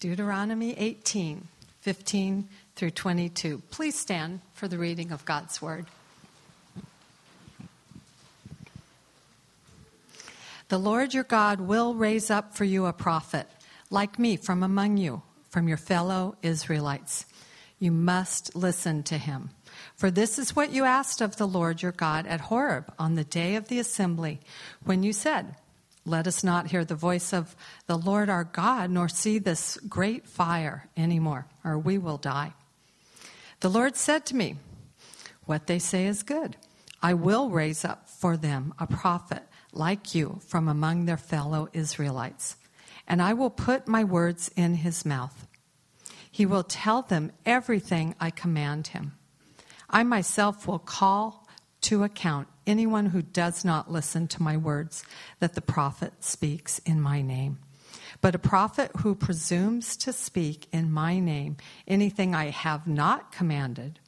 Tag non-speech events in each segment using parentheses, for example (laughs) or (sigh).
Deuteronomy 18, 15 through 22. Please stand for the reading of God's Word. The Lord your God will raise up for you a prophet like me from among you, from your fellow Israelites. You must listen to him. For this is what you asked of the Lord your God at Horeb on the day of the assembly, when you said, Let us not hear the voice of the Lord our God, nor see this great fire anymore, or we will die. The Lord said to me, What they say is good. I will raise up for them a prophet like you from among their fellow Israelites, and I will put my words in his mouth. He will tell them everything I command him. I myself will call to account anyone who does not listen to my words that the prophet speaks in my name. But a prophet who presumes to speak in my name anything I have not commanded,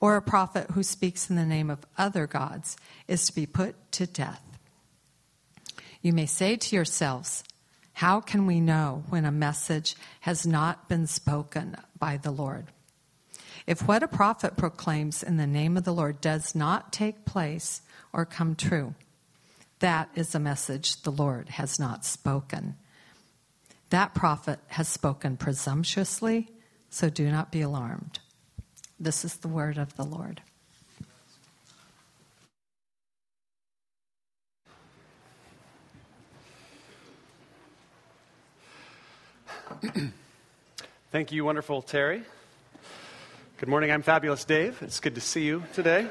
or a prophet who speaks in the name of other gods, is to be put to death. You may say to yourselves, How can we know when a message has not been spoken by the Lord? If what a prophet proclaims in the name of the Lord does not take place or come true, that is a message the Lord has not spoken. That prophet has spoken presumptuously, so do not be alarmed. This is the word of the Lord. (clears throat) Thank you, wonderful Terry. Good morning, I'm Fabulous Dave. It's good to see you today.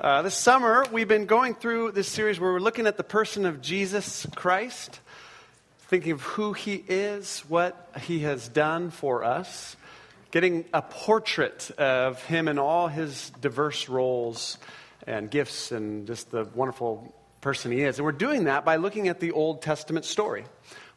Uh, this summer, we've been going through this series where we're looking at the person of Jesus Christ, thinking of who he is, what he has done for us, getting a portrait of him in all his diverse roles and gifts and just the wonderful person he is. And we're doing that by looking at the Old Testament story.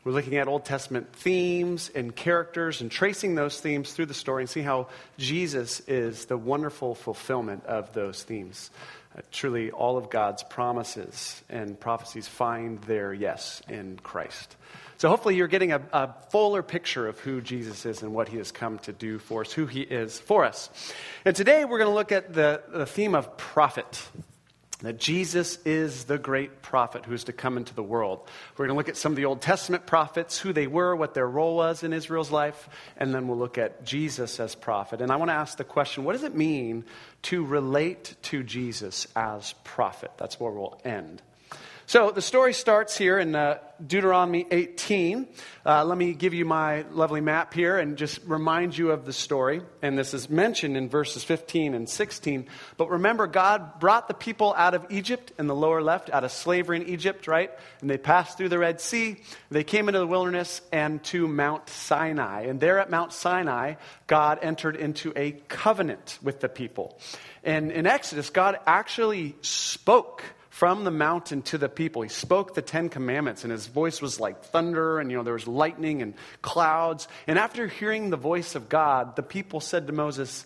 We're looking at Old Testament themes and characters and tracing those themes through the story and see how Jesus is the wonderful fulfillment of those themes. Uh, truly, all of God's promises and prophecies find their yes in Christ. So, hopefully, you're getting a, a, fuller picture of who Jesus is and what he has come to do for us, who he is for us. And today, we're going to look at the, the theme of prophet that Jesus is the great prophet who is to come into the world. We're going to look at some of the Old Testament prophets, who they were, what their role was in Israel's life, and then we'll look at Jesus as prophet. And I want to ask the question what does it mean to relate to Jesus as prophet? That's where we'll end. So the story starts here in uh, Deuteronomy 18. Uh, let me give you my lovely map here and just remind you of the story. And this is mentioned in verses 15 and 16. But remember, God brought the people out of Egypt in the lower left, out of slavery in Egypt, right? And they passed through the Red Sea. They came into the wilderness and to Mount Sinai. And there at Mount Sinai, God entered into a covenant with the people. And in Exodus, God actually spoke from the mountain to the people. He spoke the Ten Commandments, and his voice was like thunder, and you know, there was lightning and clouds. And after hearing the voice of God, the people said to Moses,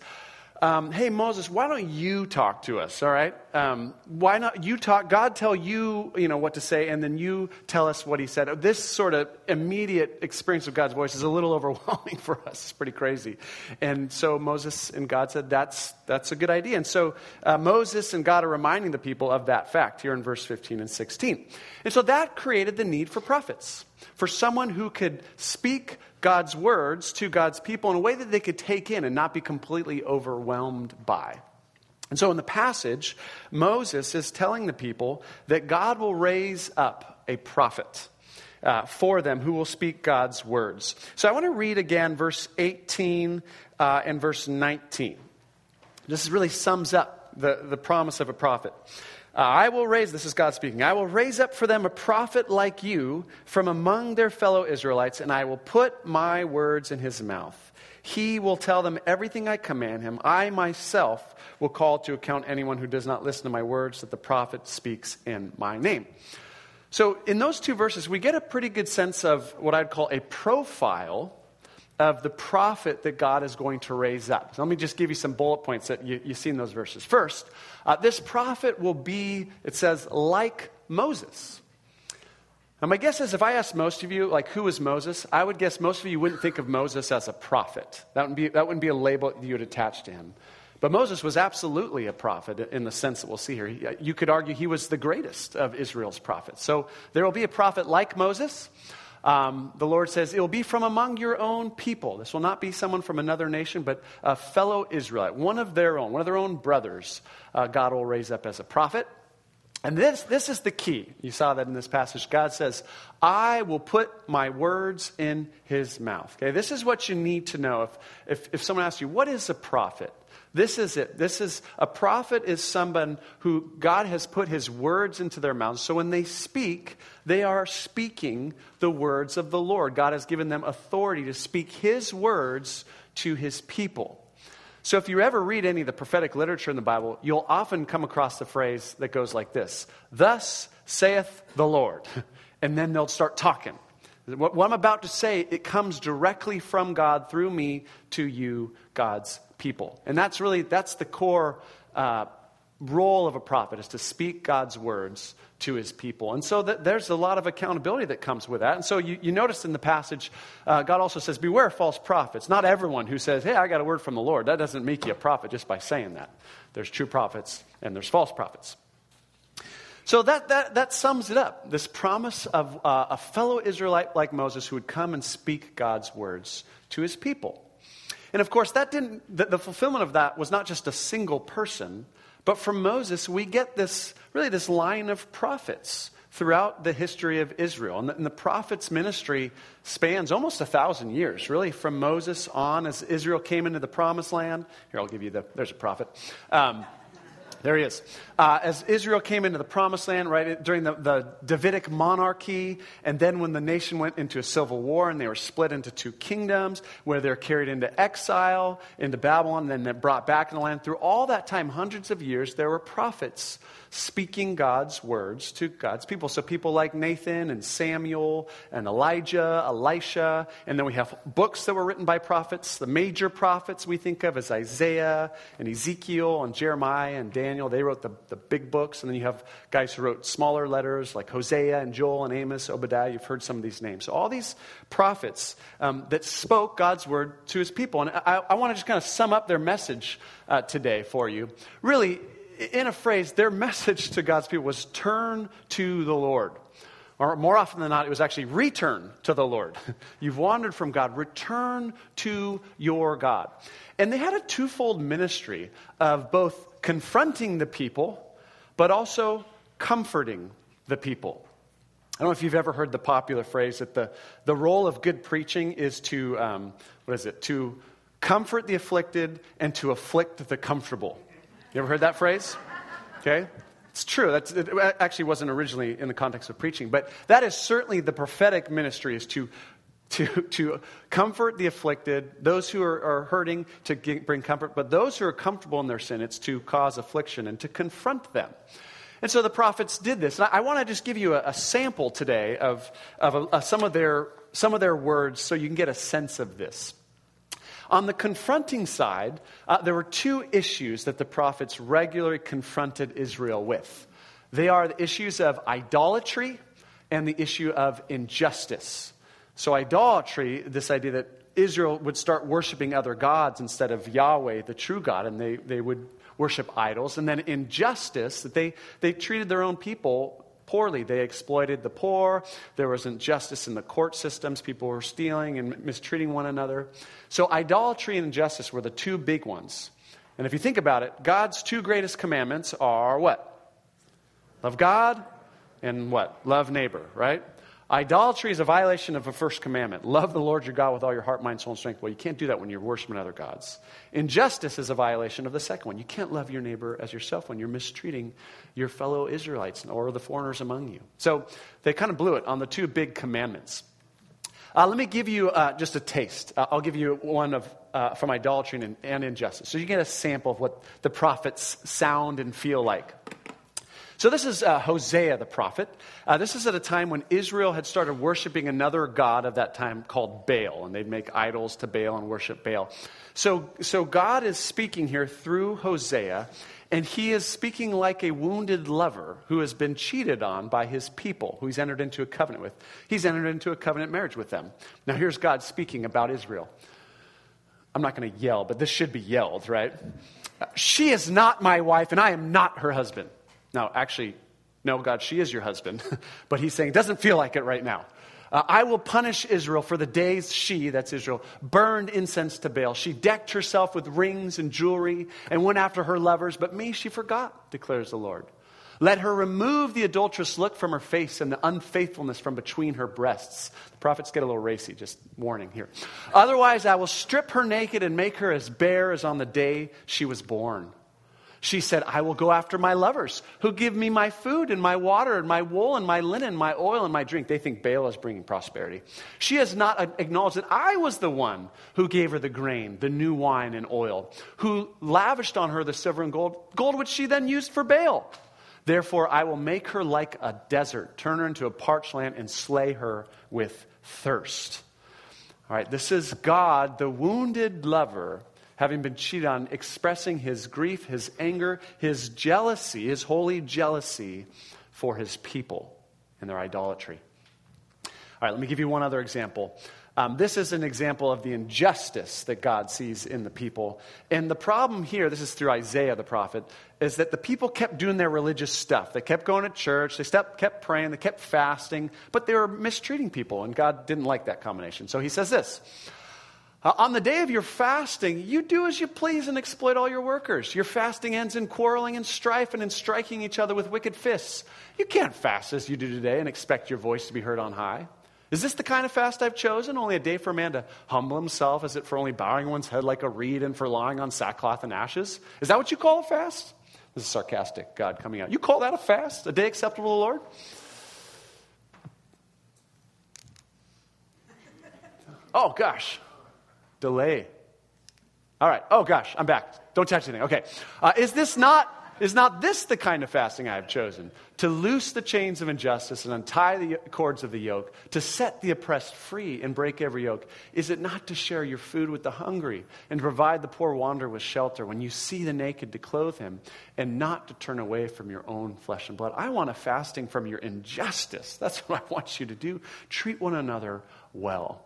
um, hey, Moses, why don't you talk to us, all right? Um, why not you talk? God tell you, you know, what to say, and then you tell us what he said. This sort of immediate experience of God's voice is a little (laughs) overwhelming for us. It's pretty crazy. And so Moses and God said, that's, that's a good idea. And so uh, Moses and God are reminding the people of that fact here in verse 15 and 16. And so that created the need for prophets, for someone who could speak God's words to God's people in a way that they could take in and not be completely overwhelmed by. And so in the passage, Moses is telling the people that God will raise up a prophet. Uh, for them who will speak God's words. So I want to read again verse 18 uh, and verse 19. This really sums up the, the promise of a prophet. Uh, I will raise, this is God speaking, I will raise up for them a prophet like you from among their fellow Israelites, and I will put my words in his mouth. He will tell them everything I command him. I myself will call to account anyone who does not listen to my words that the prophet speaks in my name. So, in those two verses, we get a pretty good sense of what I'd call a profile of the prophet that God is going to raise up. So let me just give you some bullet points that you, you see in those verses. First, uh, this prophet will be, it says, like Moses. Now, my guess is if I asked most of you, like, who is Moses, I would guess most of you wouldn't think of Moses as a prophet. That wouldn't be, that wouldn't be a label you would attach to him. But Moses was absolutely a prophet in the sense that we'll see here. You could argue he was the greatest of Israel's prophets. So there will be a prophet like Moses. Um, the Lord says, It will be from among your own people. This will not be someone from another nation, but a fellow Israelite, one of their own, one of their own brothers, uh, God will raise up as a prophet. And this, this is the key. You saw that in this passage. God says, I will put my words in his mouth. Okay, this is what you need to know. If, if, if someone asks you, What is a prophet? This is it. This is a prophet is someone who God has put his words into their mouths. So when they speak, they are speaking the words of the Lord. God has given them authority to speak his words to his people. So if you ever read any of the prophetic literature in the Bible, you'll often come across the phrase that goes like this Thus saith the Lord. (laughs) And then they'll start talking. What, I'm about to say, it comes directly from God through me to you, God's people. And that's really, that's the core uh, role of a prophet, is to speak God's words to his people. And so that there's a lot of accountability that comes with that. And so you, you notice in the passage, uh, God also says, Beware false prophets. Not everyone who says, Hey, I got a word from the Lord. That doesn't make you a prophet just by saying that. There's true prophets and there's false prophets. So that, that, that sums it up this promise of uh, a fellow Israelite like Moses who would come and speak God's words to his people. And of course, that didn't, the, the fulfillment of that was not just a single person, but from Moses, we get this really this line of prophets throughout the history of Israel. And the, and the prophet's ministry spans almost a thousand years, really, from Moses on as Israel came into the promised land. Here, I'll give you the, there's a prophet. Um, there he is. Uh, as Israel came into the promised land, right, during the, the Davidic monarchy, and then when the nation went into a civil war and they were split into two kingdoms, where they're carried into exile, into Babylon, and then brought back in the land, through all that time, hundreds of years, there were prophets speaking God's words to God's people. So people like Nathan and Samuel and Elijah, Elisha, and then we have books that were written by prophets. The major prophets we think of as Isaiah and Ezekiel and Jeremiah and Daniel. They wrote the, the big books. And then you have guys who wrote smaller letters like Hosea and Joel and Amos, Obadiah. You've heard some of these names. So all these prophets um, that spoke God's word to his people. And I, I want to just kind of sum up their message uh, today for you. Really, in a phrase, their message to God's people was turn to the Lord. Or more often than not, it was actually return to the Lord. (laughs) You've wandered from God, return to your God. And they had a twofold ministry of both confronting the people, but also comforting the people. I don't know if you've ever heard the popular phrase that the, the role of good preaching is to, um, what is it, to comfort the afflicted and to afflict the comfortable. You ever heard that phrase? Okay. It's true. That's, it actually wasn't originally in the context of preaching, but that is certainly the prophetic ministry is to, to, to comfort the afflicted, those who are, are hurting to get, bring comfort, but those who are comfortable in their sin, it's to cause affliction and to confront them. And so the prophets did this. And I, I want to just give you a, a sample today of, of a, a, some, of their, some of their words so you can get a sense of this. On the confronting side, uh, there were two issues that the prophets regularly confronted Israel with. They are the issues of idolatry and the issue of injustice. So, idolatry, this idea that Israel would start worshiping other gods instead of Yahweh, the true God, and they, they would worship idols. And then injustice, that they, they treated their own people poorly. They exploited the poor. There was injustice in the court systems. People were stealing and mistreating one another. So, idolatry and injustice were the two big ones. And if you think about it, God's two greatest commandments are what? Love God and what? Love neighbor, right? Idolatry is a violation of the first commandment. Love the Lord your God with all your heart, mind, soul, and strength. Well, you can't do that when you're worshiping other gods. Injustice is a violation of the second one. You can't love your neighbor as yourself when you're mistreating your fellow Israelites or the foreigners among you. So they kind of blew it on the two big commandments. Uh, let me give you uh, just a taste. Uh, I'll give you one of, uh, from idolatry and, and injustice. So you get a sample of what the prophets sound and feel like. So, this is uh, Hosea the prophet. Uh, this is at a time when Israel had started worshiping another god of that time called Baal, and they'd make idols to Baal and worship Baal. So, so God is speaking here through Hosea, and he is speaking like a wounded lover who has been cheated on by his people, who he's entered into a covenant with. He's entered into a covenant marriage with them. Now, here's God speaking about Israel. I'm not going to yell, but this should be yelled, right? She is not my wife, and I am not her husband. Now, actually, no, God, she is your husband. (laughs) but he's saying, it doesn't feel like it right now. Uh, I will punish Israel for the days she, that's Israel, burned incense to Baal. She decked herself with rings and jewelry and went after her lovers, but me she forgot, declares the Lord. Let her remove the adulterous look from her face and the unfaithfulness from between her breasts. The prophets get a little racy, just warning here. Otherwise, I will strip her naked and make her as bare as on the day she was born. She said, I will go after my lovers who give me my food and my water and my wool and my linen, my oil and my drink. They think Baal is bringing prosperity. She has not acknowledged that I was the one who gave her the grain, the new wine and oil, who lavished on her the silver and gold, gold which she then used for Baal. Therefore, I will make her like a desert, turn her into a parched land, and slay her with thirst. All right, this is God, the wounded lover having been cheated on, expressing his grief, his anger, his jealousy, his holy jealousy for his people and their idolatry. All right, let me give you one other example. Um, this is an example of the injustice that God sees in the people. And the problem here, this is through Isaiah the prophet, is that the people kept doing their religious stuff. They kept going to church, they kept praying, they kept fasting, but they were mistreating people, and God didn't like that combination. So he says this uh, on the day of your fasting, you do as you please and exploit all your workers. Your fasting ends in quarreling and strife and in striking each other with wicked fists. You can't fast as you do today and expect your voice to be heard on high. Is this the kind of fast I've chosen? Only a day for a man to humble himself? Is it for only bowing one's head like a reed and for lying on sackcloth and ashes? Is that what you call a fast? This is sarcastic God coming out. You call that a fast? A day acceptable to the Lord? Oh, gosh delay. All right. Oh, gosh, I'm back. Don't touch anything. Okay. Uh, is this not. Is not this the kind of fasting I have chosen? To loose the chains of injustice and untie the cords of the yoke, to set the oppressed free and break every yoke? Is it not to share your food with the hungry and provide the poor wanderer with shelter when you see the naked to clothe him and not to turn away from your own flesh and blood? I want a fasting from your injustice. That's (laughs) what I want you to do. Treat one another well.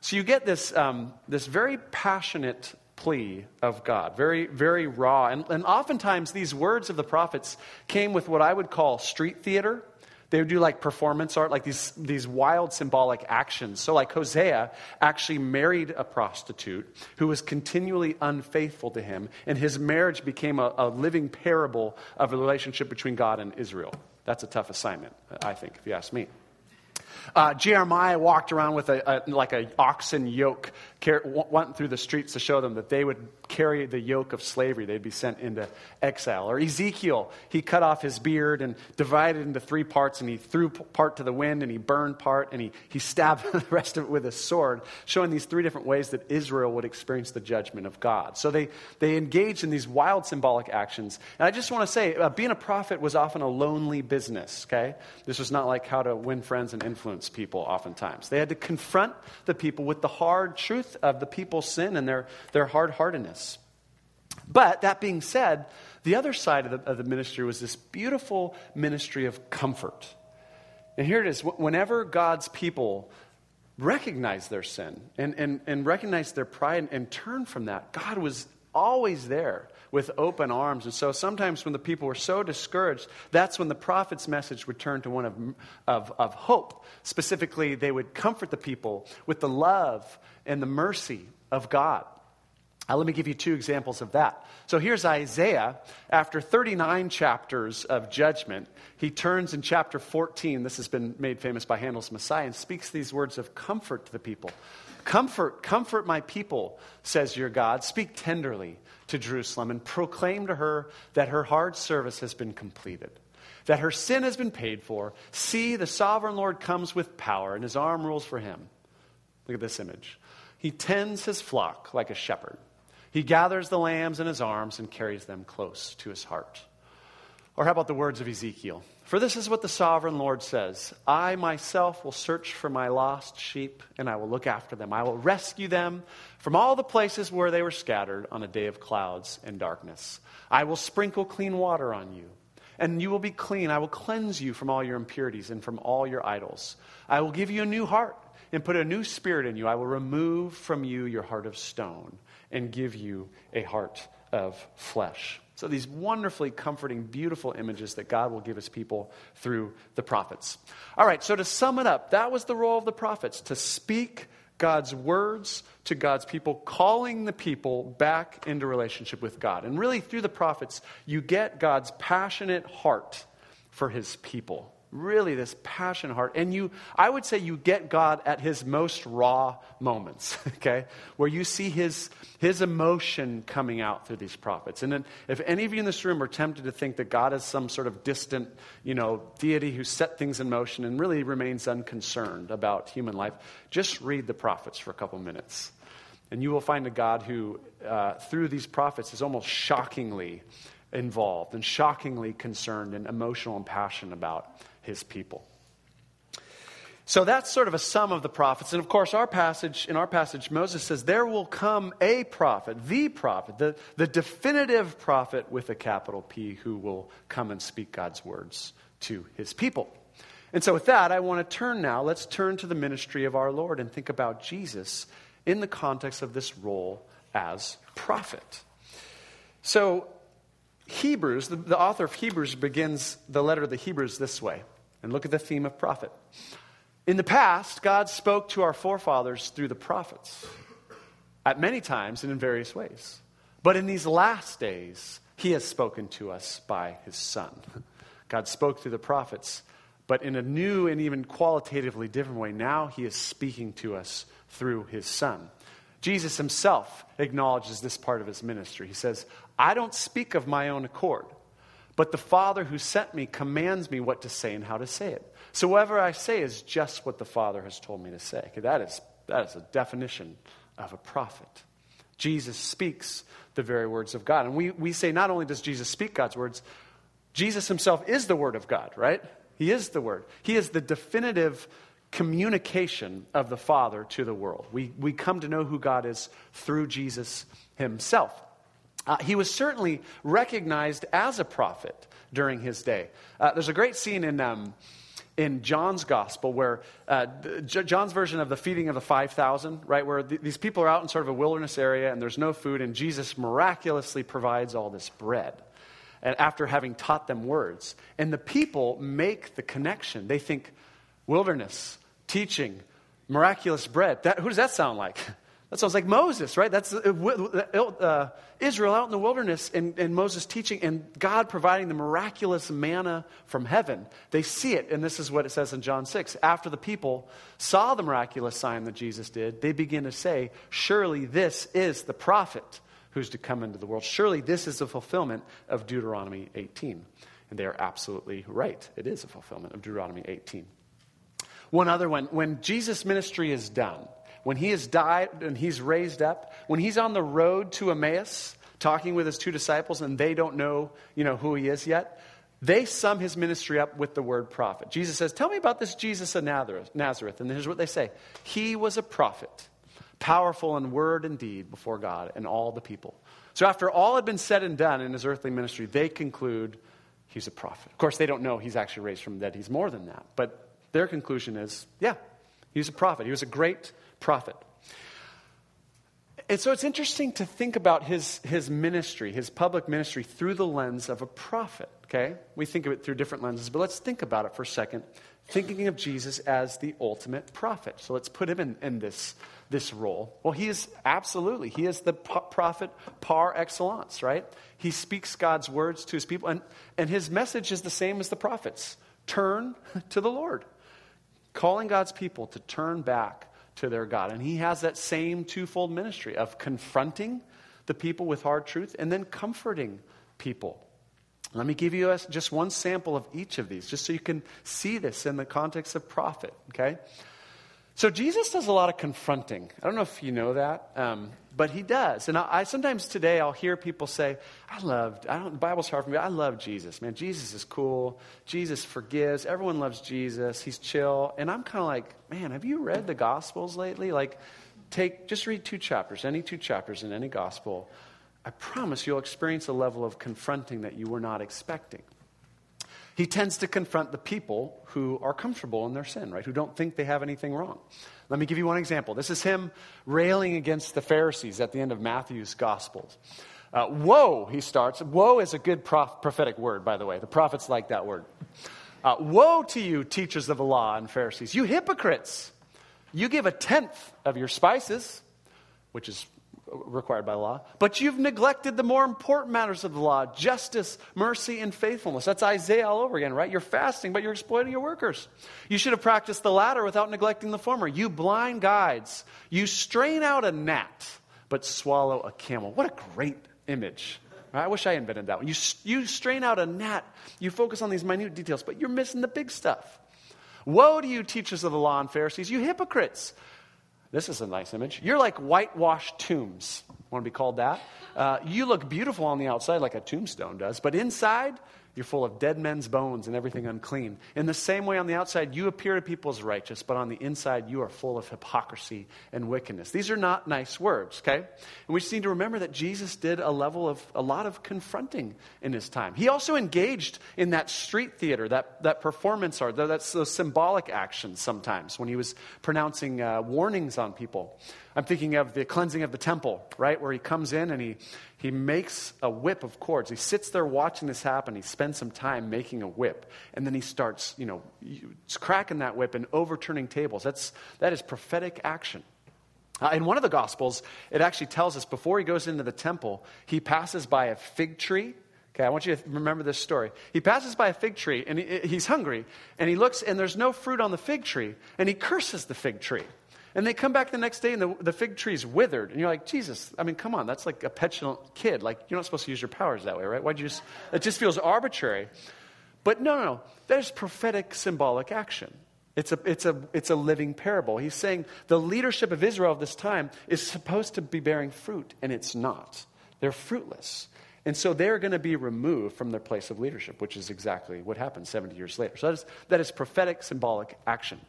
So you get this, um, this very passionate plea of God, very, very raw. And, and oftentimes these words of the prophets came with what I would call street theater. They would do like performance art, like these, these wild symbolic actions. So, like Hosea actually married a prostitute who was continually unfaithful to him, and his marriage became a, a living parable of a relationship between God and Israel. That's a tough assignment, I think, if you ask me. Uh, Jeremiah walked around with a, a like an oxen yoke, went through the streets to show them that they would carry the yoke of slavery. They'd be sent into exile. Or Ezekiel, he cut off his beard and divided into three parts, and he threw part to the wind, and he burned part, and he, he stabbed (laughs) the rest of it with a sword, showing these three different ways that Israel would experience the judgment of God. So they, they engaged in these wild symbolic actions. And I just want to say, uh, being a prophet was often a lonely business, okay? This was not like how to win friends and influence people oftentimes. They had to confront the people with the hard truth of the people's sin and their, their hard heartedness. But that being said, the other side of the, of the ministry was this beautiful ministry of comfort. And here it is whenever God's people recognize their sin and, and, and recognize their pride and, and turn from that, God was always there with open arms. And so sometimes when the people were so discouraged, that's when the prophet's message would turn to one of, of, of hope. Specifically, they would comfort the people with the love and the mercy of God. Uh, let me give you two examples of that. So here's Isaiah. After 39 chapters of judgment, he turns in chapter 14. This has been made famous by Handel's Messiah and speaks these words of comfort to the people. Comfort, comfort my people, says your God. Speak tenderly to Jerusalem and proclaim to her that her hard service has been completed, that her sin has been paid for. See, the sovereign Lord comes with power, and his arm rules for him. Look at this image. He tends his flock like a shepherd. He gathers the lambs in his arms and carries them close to his heart. Or how about the words of Ezekiel? For this is what the sovereign Lord says I myself will search for my lost sheep, and I will look after them. I will rescue them from all the places where they were scattered on a day of clouds and darkness. I will sprinkle clean water on you, and you will be clean. I will cleanse you from all your impurities and from all your idols. I will give you a new heart and put a new spirit in you. I will remove from you your heart of stone and give you a heart of flesh. So, these wonderfully comforting, beautiful images that God will give his people through the prophets. All right, so to sum it up, that was the role of the prophets to speak God's words to God's people, calling the people back into relationship with God. And really, through the prophets, you get God's passionate heart for his people really this passion heart. And you i would say you get god at his most raw moments (laughs) okay? Where you see his his emotion coming out through these prophets. And then if any of you in this room are tempted to think that god is some sort of distant you know deity who set things in motion and really remains unconcerned about human life just read the prophets for a couple minutes. And you will find a god who uh, through these prophets is almost shockingly involved and shockingly concerned and emotional and passionate about his people. So that's sort of a sum of the prophets. And of course, our passage, in our passage, Moses says, There will come a prophet, the prophet, the, the definitive prophet with a capital P, who will come and speak God's words to his people. And so, with that, I want to turn now, let's turn to the ministry of our Lord and think about Jesus in the context of this role as prophet. So, Hebrews, the, the author of Hebrews begins the letter of the Hebrews this way. And look at the theme of prophet. In the past, God spoke to our forefathers through the prophets at many times and in various ways. But in these last days, he has spoken to us by his Son. God spoke through the prophets, but in a new and even qualitatively different way. Now he is speaking to us through his Son. Jesus himself acknowledges this part of his ministry. He says, I don't speak of my own accord. But the Father who sent me commands me what to say and how to say it. So whatever I say is just what the Father has told me to say. Okay, that, is, that is a definition of a prophet. Jesus speaks the very words of God. And we, we say not only does Jesus speak God's words, Jesus himself is the Word of God, right? He is the Word. He is the definitive communication of the Father to the world. We, we come to know who God is through Jesus himself. Uh, he was certainly recognized as a prophet during his day. Uh, there's a great scene in, um, in John's gospel where uh, John's version of the feeding of the 5,000, right, where th- these people are out in sort of a wilderness area and there's no food, and Jesus miraculously provides all this bread. And after having taught them words, and the people make the connection. They think, wilderness, teaching, miraculous bread. That, who does that sound like? (laughs) That sounds like Moses, right? That's uh, uh, Israel out in the wilderness and, and Moses teaching and God providing the miraculous manna from heaven. They see it, and this is what it says in John 6. After the people saw the miraculous sign that Jesus did, they begin to say, Surely this is the prophet who's to come into the world. Surely this is the fulfillment of Deuteronomy 18. And they are absolutely right. It is a fulfillment of Deuteronomy 18. One other one when Jesus' ministry is done, when he has died and he's raised up, when he's on the road to Emmaus talking with his two disciples and they don't know, you know, who he is yet, they sum his ministry up with the word prophet. Jesus says, Tell me about this Jesus of Nazareth. And here's what they say He was a prophet, powerful in word and deed before God and all the people. So after all had been said and done in his earthly ministry, they conclude he's a prophet. Of course, they don't know he's actually raised from the dead. He's more than that. But their conclusion is, yeah, he's a prophet. He was a great prophet. And so it's interesting to think about his, his ministry, his public ministry, through the lens of a prophet, okay? We think of it through different lenses, but let's think about it for a second, thinking of Jesus as the ultimate prophet. So let's put him in, in this, this role. Well, he is absolutely, he is the prophet par excellence, right? He speaks God's words to his people, and, and his message is the same as the prophets turn to the Lord, calling God's people to turn back to their God. And he has that same twofold ministry of confronting the people with hard truth and then comforting people. Let me give you just one sample of each of these, just so you can see this in the context of prophet, okay? So Jesus does a lot of confronting. I don't know if you know that, um, but he does. And I, I, sometimes today I'll hear people say, "I love. I don't. The Bible's hard for me. I love Jesus. Man, Jesus is cool. Jesus forgives. Everyone loves Jesus. He's chill." And I'm kind of like, "Man, have you read the Gospels lately? Like, take just read two chapters, any two chapters in any Gospel. I promise you'll experience a level of confronting that you were not expecting." He tends to confront the people who are comfortable in their sin, right? Who don't think they have anything wrong. Let me give you one example. This is him railing against the Pharisees at the end of Matthew's Gospels. Uh, woe, he starts. Woe is a good prof- prophetic word, by the way. The prophets like that word. Uh, woe to you, teachers of the law and Pharisees, you hypocrites! You give a tenth of your spices, which is required by law. But you've neglected the more important matters of the law justice, mercy, and faithfulness. That's Isaiah all over again, right? You're fasting, but you're exploiting your workers. You should have practiced the latter without neglecting the former. You blind guides, you strain out a gnat, but swallow a camel. What a great image. I wish I invented that one. You, you strain out a gnat, you focus on these minute details, but you're missing the big stuff. Woe to you, teachers of the law and Pharisees, you hypocrites! This is a nice image. You're like whitewashed tombs. Want to be called that? Uh, you look beautiful on the outside, like a tombstone does, but inside, you're full of dead men's bones and everything unclean. In the same way, on the outside, you appear to people as righteous, but on the inside, you are full of hypocrisy and wickedness. These are not nice words, okay? And we just need to remember that Jesus did a level of, a lot of confronting in his time. He also engaged in that street theater, that, that performance art, that's those symbolic actions sometimes when he was pronouncing uh, warnings on people. I'm thinking of the cleansing of the temple, right? Where he comes in and he, he makes a whip of cords. He sits there watching this happen. He spends some time making a whip. And then he starts, you know, cracking that whip and overturning tables. That's, that is prophetic action. Uh, in one of the Gospels, it actually tells us before he goes into the temple, he passes by a fig tree. Okay, I want you to remember this story. He passes by a fig tree and he, he's hungry, and he looks, and there's no fruit on the fig tree, and he curses the fig tree. And they come back the next day and the, the fig tree's withered. And you're like, Jesus, I mean, come on, that's like a petulant kid. Like, you're not supposed to use your powers that way, right? Why'd you just, it just feels arbitrary. But no, no, no. There's prophetic symbolic action. It's a, it's, a, it's a living parable. He's saying the leadership of Israel of this time is supposed to be bearing fruit, and it's not. They're fruitless. And so they're going to be removed from their place of leadership, which is exactly what happened 70 years later. So that is, that is prophetic symbolic action.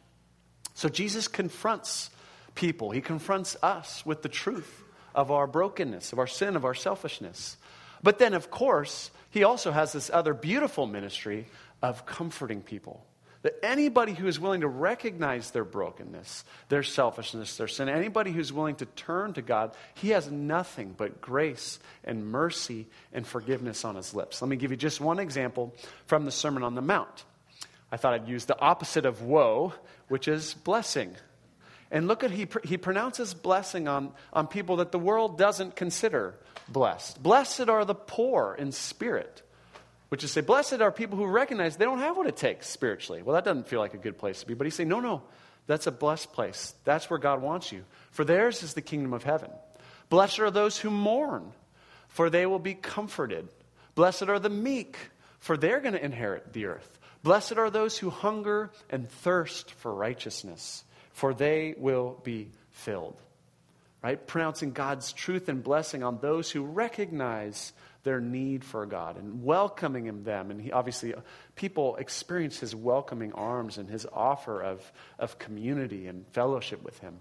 So Jesus confronts people. He confronts us with the truth of our brokenness, of our sin, of our selfishness. But then, of course, he also has this other beautiful ministry of comforting people. That anybody who is willing to recognize their brokenness, their selfishness, their sin, anybody who's willing to turn to God, he has nothing but grace and mercy and forgiveness on his lips. Let me give you just one example from the Sermon on the Mount. I thought I'd use the opposite of woe, which is blessing. And look at he, he pronounces blessing on, on people that the world doesn't consider blessed. Blessed are the poor in spirit, which is to say, blessed are people who recognize they don't have what it takes spiritually. Well, that doesn't feel like a good place to be. But he's saying, no, no, that's a blessed place. That's where God wants you. For theirs is the kingdom of heaven. Blessed are those who mourn, for they will be comforted. Blessed are the meek, for they're going to inherit the earth. Blessed are those who hunger and thirst for righteousness for they will be filled. Right? Pronouncing God's truth and blessing on those who recognize their need for God and welcoming him them. And he, obviously, uh, people experience his welcoming arms and his offer of, of community and fellowship with him.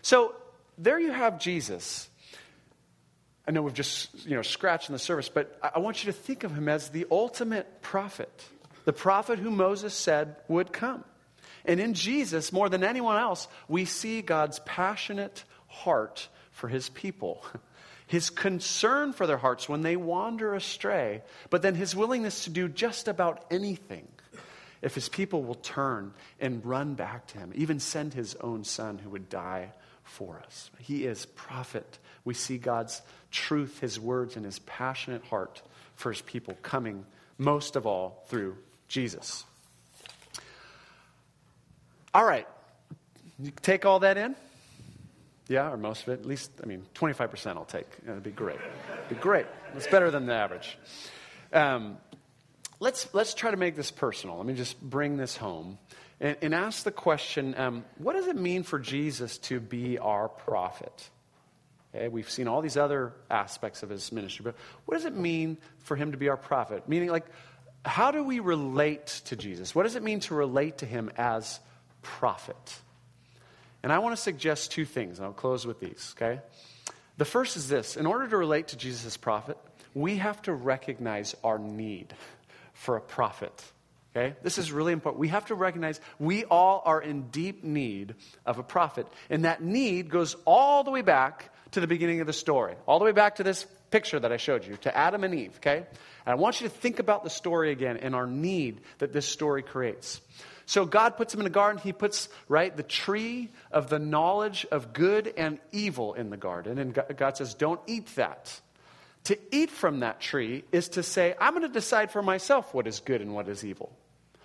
So there you have Jesus. I know we've just you know scratched the surface, but I want you to think of him as the ultimate prophet, the prophet who Moses said would come. And in Jesus, more than anyone else, we see God's passionate heart for his people. (laughs) His concern for their hearts when they wander astray, but then his willingness to do just about anything if his people will turn and run back to him, even send his own son who would die for us. He is prophet. We see God's truth, his words, and his passionate heart for his people coming most of all through Jesus. All right. You take all that in? Yeah, or most of it. At least, I mean, 25% I'll take. It'd be great. It'd be great. It's better than the average. Um, let's, let's try to make this personal. Let me just bring this home. and, and ask the question um, what does it mean for Jesus to be our prophet? Okay, we've seen all these other aspects of his ministry, but what does it mean for him to be our prophet? Meaning, like, how do we relate to Jesus? What does it mean to relate to him as prophet? And I want to suggest two things, and I'll close with these, okay? The first is this in order to relate to Jesus prophet, we have to recognize our need for a prophet. Okay? This is really important. We have to recognize we all are in deep need of a prophet. And that need goes all the way back to the beginning of the story, all the way back to this picture that I showed you, to Adam and Eve. Okay? And I want you to think about the story again and our need that this story creates. So God puts him in a garden. He puts, right, the tree of the knowledge of good and evil in the garden. And God says, don't eat that. To eat from that tree is to say, I'm going to decide for myself what is good and what is evil.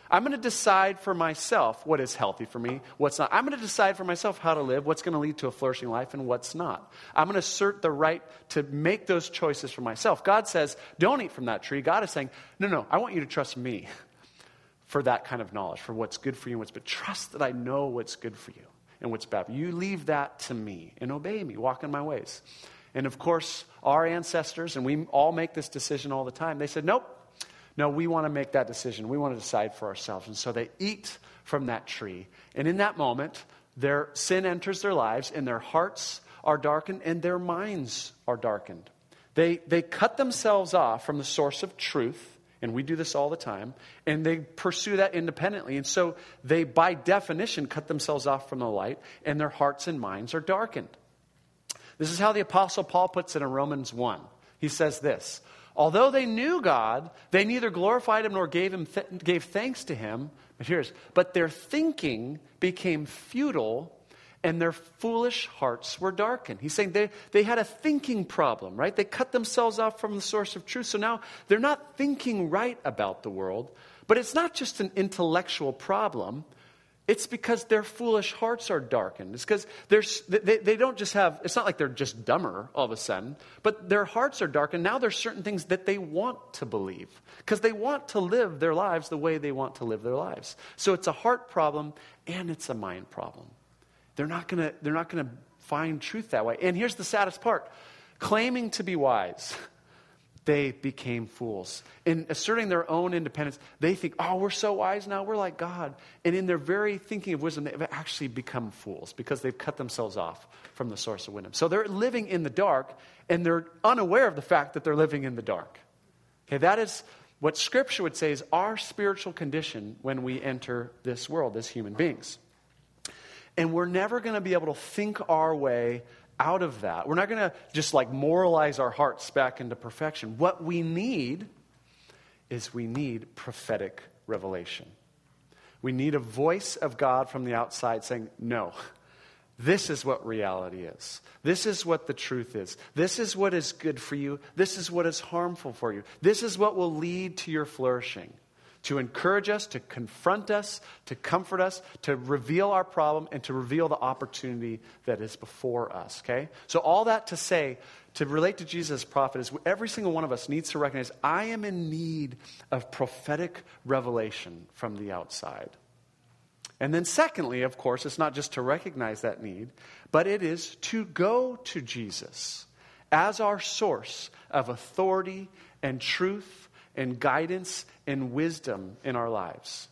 I'm going to decide for myself what is healthy for me, what's not. I'm going to decide for myself how to live, what's going to lead to a flourishing life, and what's not. I'm going to assert the right to make those choices for myself. God says, don't eat from that tree. God is saying, no, no, I want you to trust me for that kind of knowledge, for what's good for you and what's but trust that I know what's good for you and what's bad. You leave that to me and obey me, walk in my ways. And of course, our ancestors, and we all make this decision all the time, they said, Nope, no, we want to make that decision. We want to decide for ourselves. And so they eat from that tree. And in that moment, their sin enters their lives, and their hearts are darkened, and their minds are darkened. They, they cut themselves off from the source of truth, and we do this all the time, and they pursue that independently. And so they, by definition, cut themselves off from the light, and their hearts and minds are darkened. This is how the Apostle Paul puts it in Romans 1. He says this Although they knew God, they neither glorified him nor gave, him th- gave thanks to him. But here's, but their thinking became futile and their foolish hearts were darkened. He's saying they, they had a thinking problem, right? They cut themselves off from the source of truth. So now they're not thinking right about the world. But it's not just an intellectual problem. It's because their foolish hearts are darkened. It's because they, they don't just have, it's not like they're just dumber all of a sudden, but their hearts are darkened. Now there's certain things that they want to believe because they want to live their lives the way they want to live their lives. So it's a heart problem and it's a mind problem. They're not going to, they're not going to find truth that way. And here's the saddest part claiming to be wise (laughs) they became fools. In asserting their own independence, they think, oh, we're so wise now, we're like God. And in their very thinking of wisdom, they've actually become fools because they've cut themselves off from the source of wisdom. So they're living in the dark, and they're unaware of the fact that they're living in the dark. Okay, that is what Scripture would say is our spiritual condition when we enter this world as human beings. And we're never going to be able to think our way out of that. We're not going to just like moralize our hearts back into perfection. What we need is we need prophetic revelation. We need a voice of God from the outside saying, No, this is what reality is. This is what the truth is. This is what is good for you. This is what is harmful for you. This is what will lead to your flourishing to encourage us, to confront us, to comfort us, to reveal our problem, and to reveal the opportunity that is before us. Okay? So, all that to say, to relate to Jesus as prophet, is every single one of us needs to recognize I am in need of prophetic revelation from the outside. And then, secondly, of course, it's not just to recognize that need, but it is to go to Jesus as our source of authority and truth and guidance and wisdom in our lives,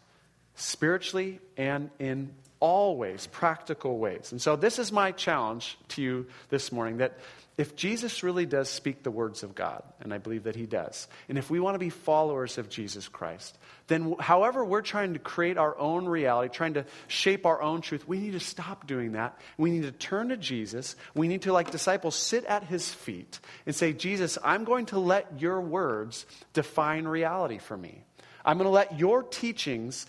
spiritually and in all ways, practical ways. And so, this is my challenge to you this morning that if Jesus really does speak the words of God, and I believe that he does, and if we want to be followers of Jesus Christ, then however we're trying to create our own reality, trying to shape our own truth, we need to stop doing that. We need to turn to Jesus. We need to, like disciples, sit at his feet and say, Jesus, I'm going to let your words define reality for me. I'm going to let your teachings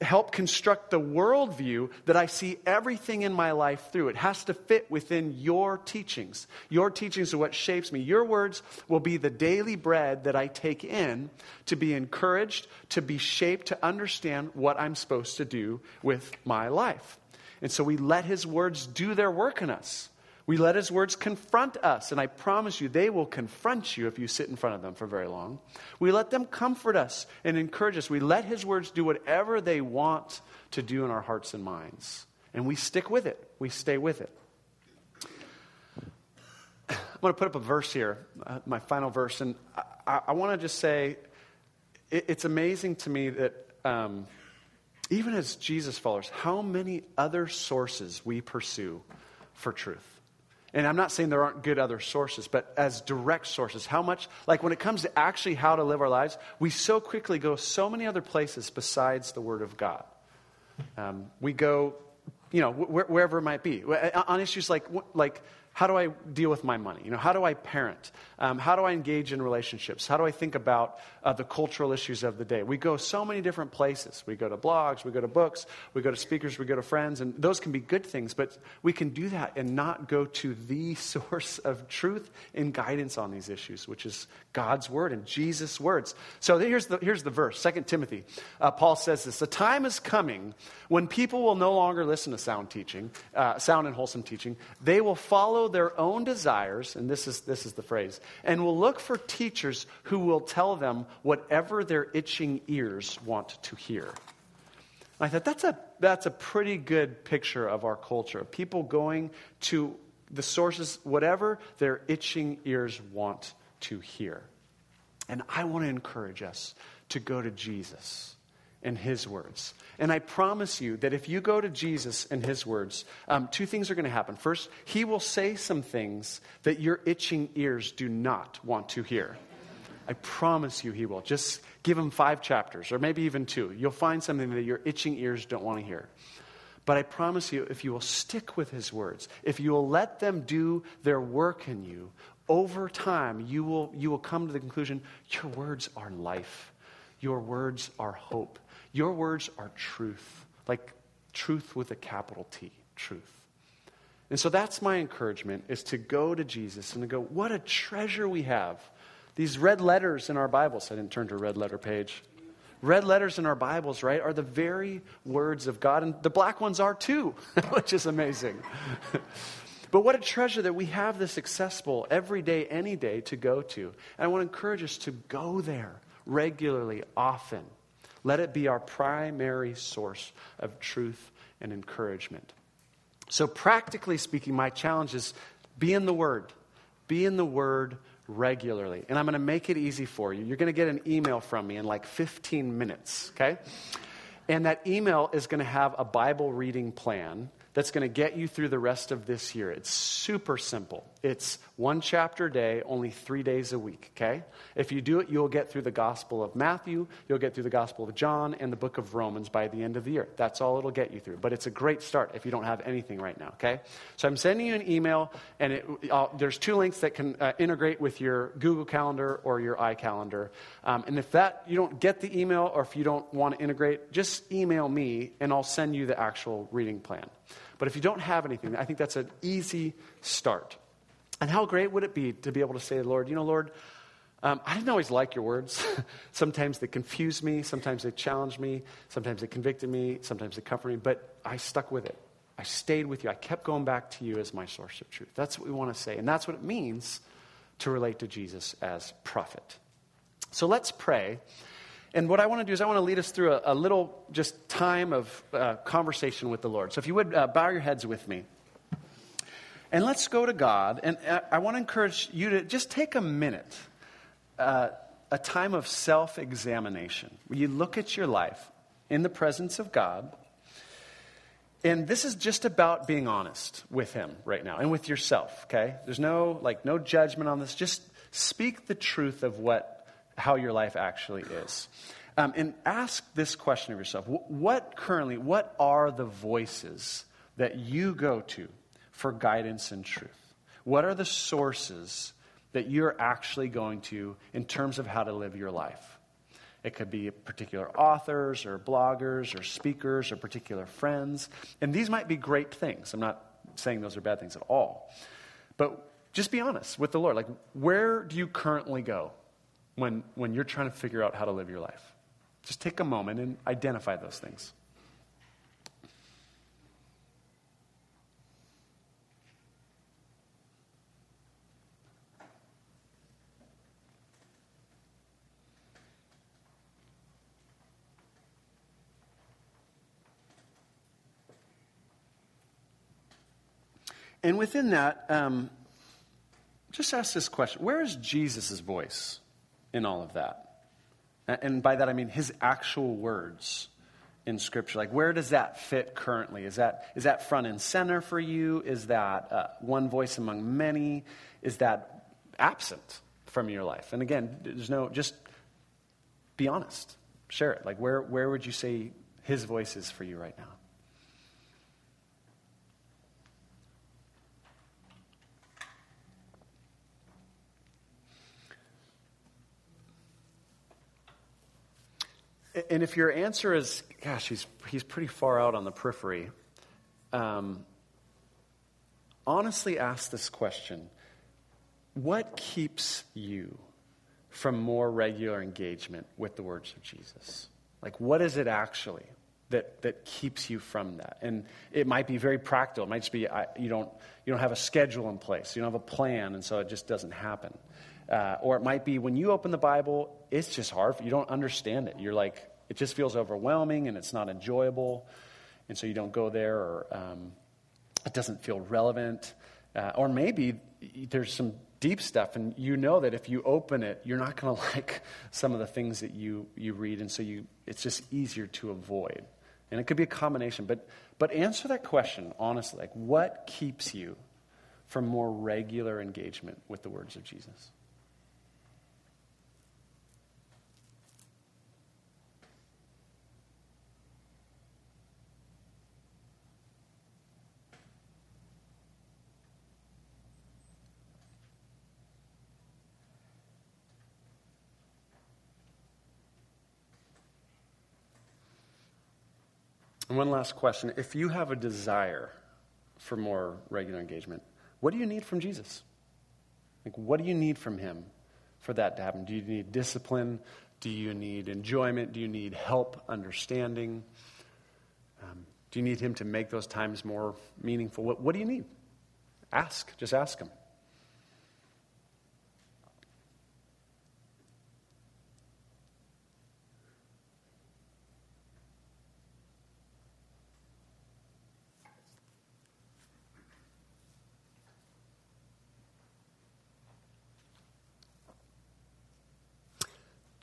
help construct the worldview that I see everything in my life through. It has to fit within your teachings. Your teachings are what shapes me. Your words will be the daily bread that I take in to be encouraged, to be shaped, to understand what I'm supposed to do with my life. And so we let his words do their work in us. We let his words confront us, and I promise you, they will confront you if you sit in front of them for very long. We let them comfort us and encourage us. We let his words do whatever they want to do in our hearts and minds. And we stick with it, we stay with it. I'm going to put up a verse here, uh, my final verse, and I, I want to just say it, it's amazing to me that um, even as Jesus followers, how many other sources we pursue for truth. And I'm not saying there aren't good other sources, but as direct sources, how much, like when it comes to actually how to live our lives, we so quickly go so many other places besides the Word of God. Um, we go, you know, wh- wherever it might be, on issues like, like how do I deal with my money? You know, how do I parent? Um, how do I engage in relationships? How do I think about uh, the cultural issues of the day? We go so many different places. We go to blogs, we go to books, we go to speakers, we go to friends, and those can be good things, but we can do that and not go to the (laughs) source of truth and guidance on these issues, which is God's word and Jesus' words. So here's the, here's the verse, 2 Timothy. Uh, Paul says this The time is coming when people will no longer listen to sound teaching, uh, sound and wholesome teaching. They will follow follow their own desires, and this is, this is the phrase, and will look for teachers who will tell them whatever their itching ears want to hear. I thought that's a, that's a pretty good picture of our culture. People going to the sources, whatever their itching ears want to hear. And I want to encourage us to go to Jesus and his words. And I promise you that if you go to Jesus and his words, um, two things are going to happen. First, he will say some things that your itching ears do not want to hear. I promise you he will. Just give him five chapters, or maybe even two. You'll find something that your itching ears don't want to hear. But I promise you, if you will stick with his words, if you will let them do their work in you, over time, you will, you will come to the conclusion your words are life, your words are hope. Your words are truth, like truth with a capital T, truth. And so that's my encouragement is to go to Jesus and to go, what a treasure we have. These red letters in our Bibles, I didn't turn to a red letter page. Red letters in our Bibles, right, are the very words of God. And the black ones are too, (laughs) which is amazing. (laughs) but what a treasure that we have this accessible every day, any day to go to. And I want to encourage us to go there regularly, often. Let it be our primary source of truth and encouragement. So, practically speaking, my challenge is be in the Word. Be in the Word regularly. And I'm going to make it easy for you. You're going to get an email from me in like 15 minutes, okay? And that email is going to have a Bible reading plan that's going to get you through the rest of this year. It's super simple. It's one chapter a day, only three days a week, okay? If you do it, you'll get through the Gospel of Matthew, you'll get through the Gospel of John, and the book of Romans by the end of the year. That's all it'll get you through. But it's a great start if you don't have anything right now, okay? So I'm sending you an email, and it, there's two links that can uh, integrate with your Google Calendar or your iCalendar. Um, and if that you don't get the email or if you don't want to integrate, just email me, and I'll send you the actual reading plan. But if you don't have anything, I think that's an easy start. And how great would it be to be able to say, Lord, you know, Lord, um, I didn't always like your words. (laughs) sometimes they confused me, sometimes they challenged me, sometimes they convicted me, sometimes they comforted me, but I stuck with it. I stayed with you. I kept going back to you as my source of truth. That's what we want to say. And that's what it means to relate to Jesus as prophet. So let's pray. And what I want to do is I want to lead us through a, a little just time of uh, conversation with the Lord. So if you would uh, bow your heads with me. And let's go to God. And uh, I want to encourage you to just take a minute, uh, a time of self examination, where you look at your life in the presence of God. And this is just about being honest with Him right now and with yourself, okay? There's no, like, no judgment on this. Just speak the truth of what how your life actually is. Um, and ask this question of yourself What currently, what are the voices that you go to for guidance and truth? What are the sources that you're actually going to in terms of how to live your life? It could be particular authors or bloggers or speakers or particular friends. And these might be great things. I'm not saying those are bad things at all. But just be honest with the Lord. Like, where do you currently go? when, when you're trying to figure out how to live your life. Just take a moment and identify those things. And within that, um, just ask this question Where is Jesus' voice? In all of that? And by that I mean his actual words in Scripture. Like, where does that fit currently? Is that, is that front and center for you? Is that uh, one voice among many? Is that absent from your life? And again, there's no, just be honest. Share it. Like, where, where would you say his voice is for you right now? And if your answer is, gosh, he's, he's pretty far out on the periphery, um, honestly ask this question What keeps you from more regular engagement with the words of Jesus? Like, what is it actually that, that keeps you from that? And it might be very practical. It might just be I, you, don't, you don't have a schedule in place, you don't have a plan, and so it just doesn't happen. Uh, or it might be when you open the Bible, it's just hard. You don't understand it. You're like, it just feels overwhelming and it's not enjoyable. And so you don't go there, or um, it doesn't feel relevant. Uh, or maybe there's some deep stuff, and you know that if you open it, you're not going (laughs) to like some of the things that you, you read, and so you, it's just easier to avoid. And it could be a combination. But, but answer that question honestly. Like, what keeps you from more regular engagement with the words of Jesus? And one last question. If you have a desire for more regular engagement, what do you need from Jesus? Like, what do you need from him for that to happen? Do you need discipline? Do you need enjoyment? Do you need help understanding? Um, do you need him to make those times more meaningful? What, what do you need? Ask. Just ask him.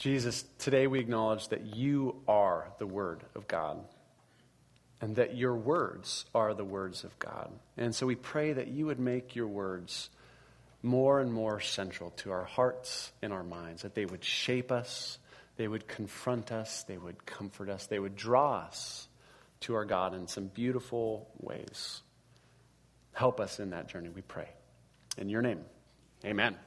Jesus, today we acknowledge that you are the Word of God and that your words are the words of God. And so we pray that you would make your words more and more central to our hearts and our minds, that they would shape us, they would confront us, they would comfort us, they would draw us to our God in some beautiful ways. Help us in that journey, we pray. In your name, amen.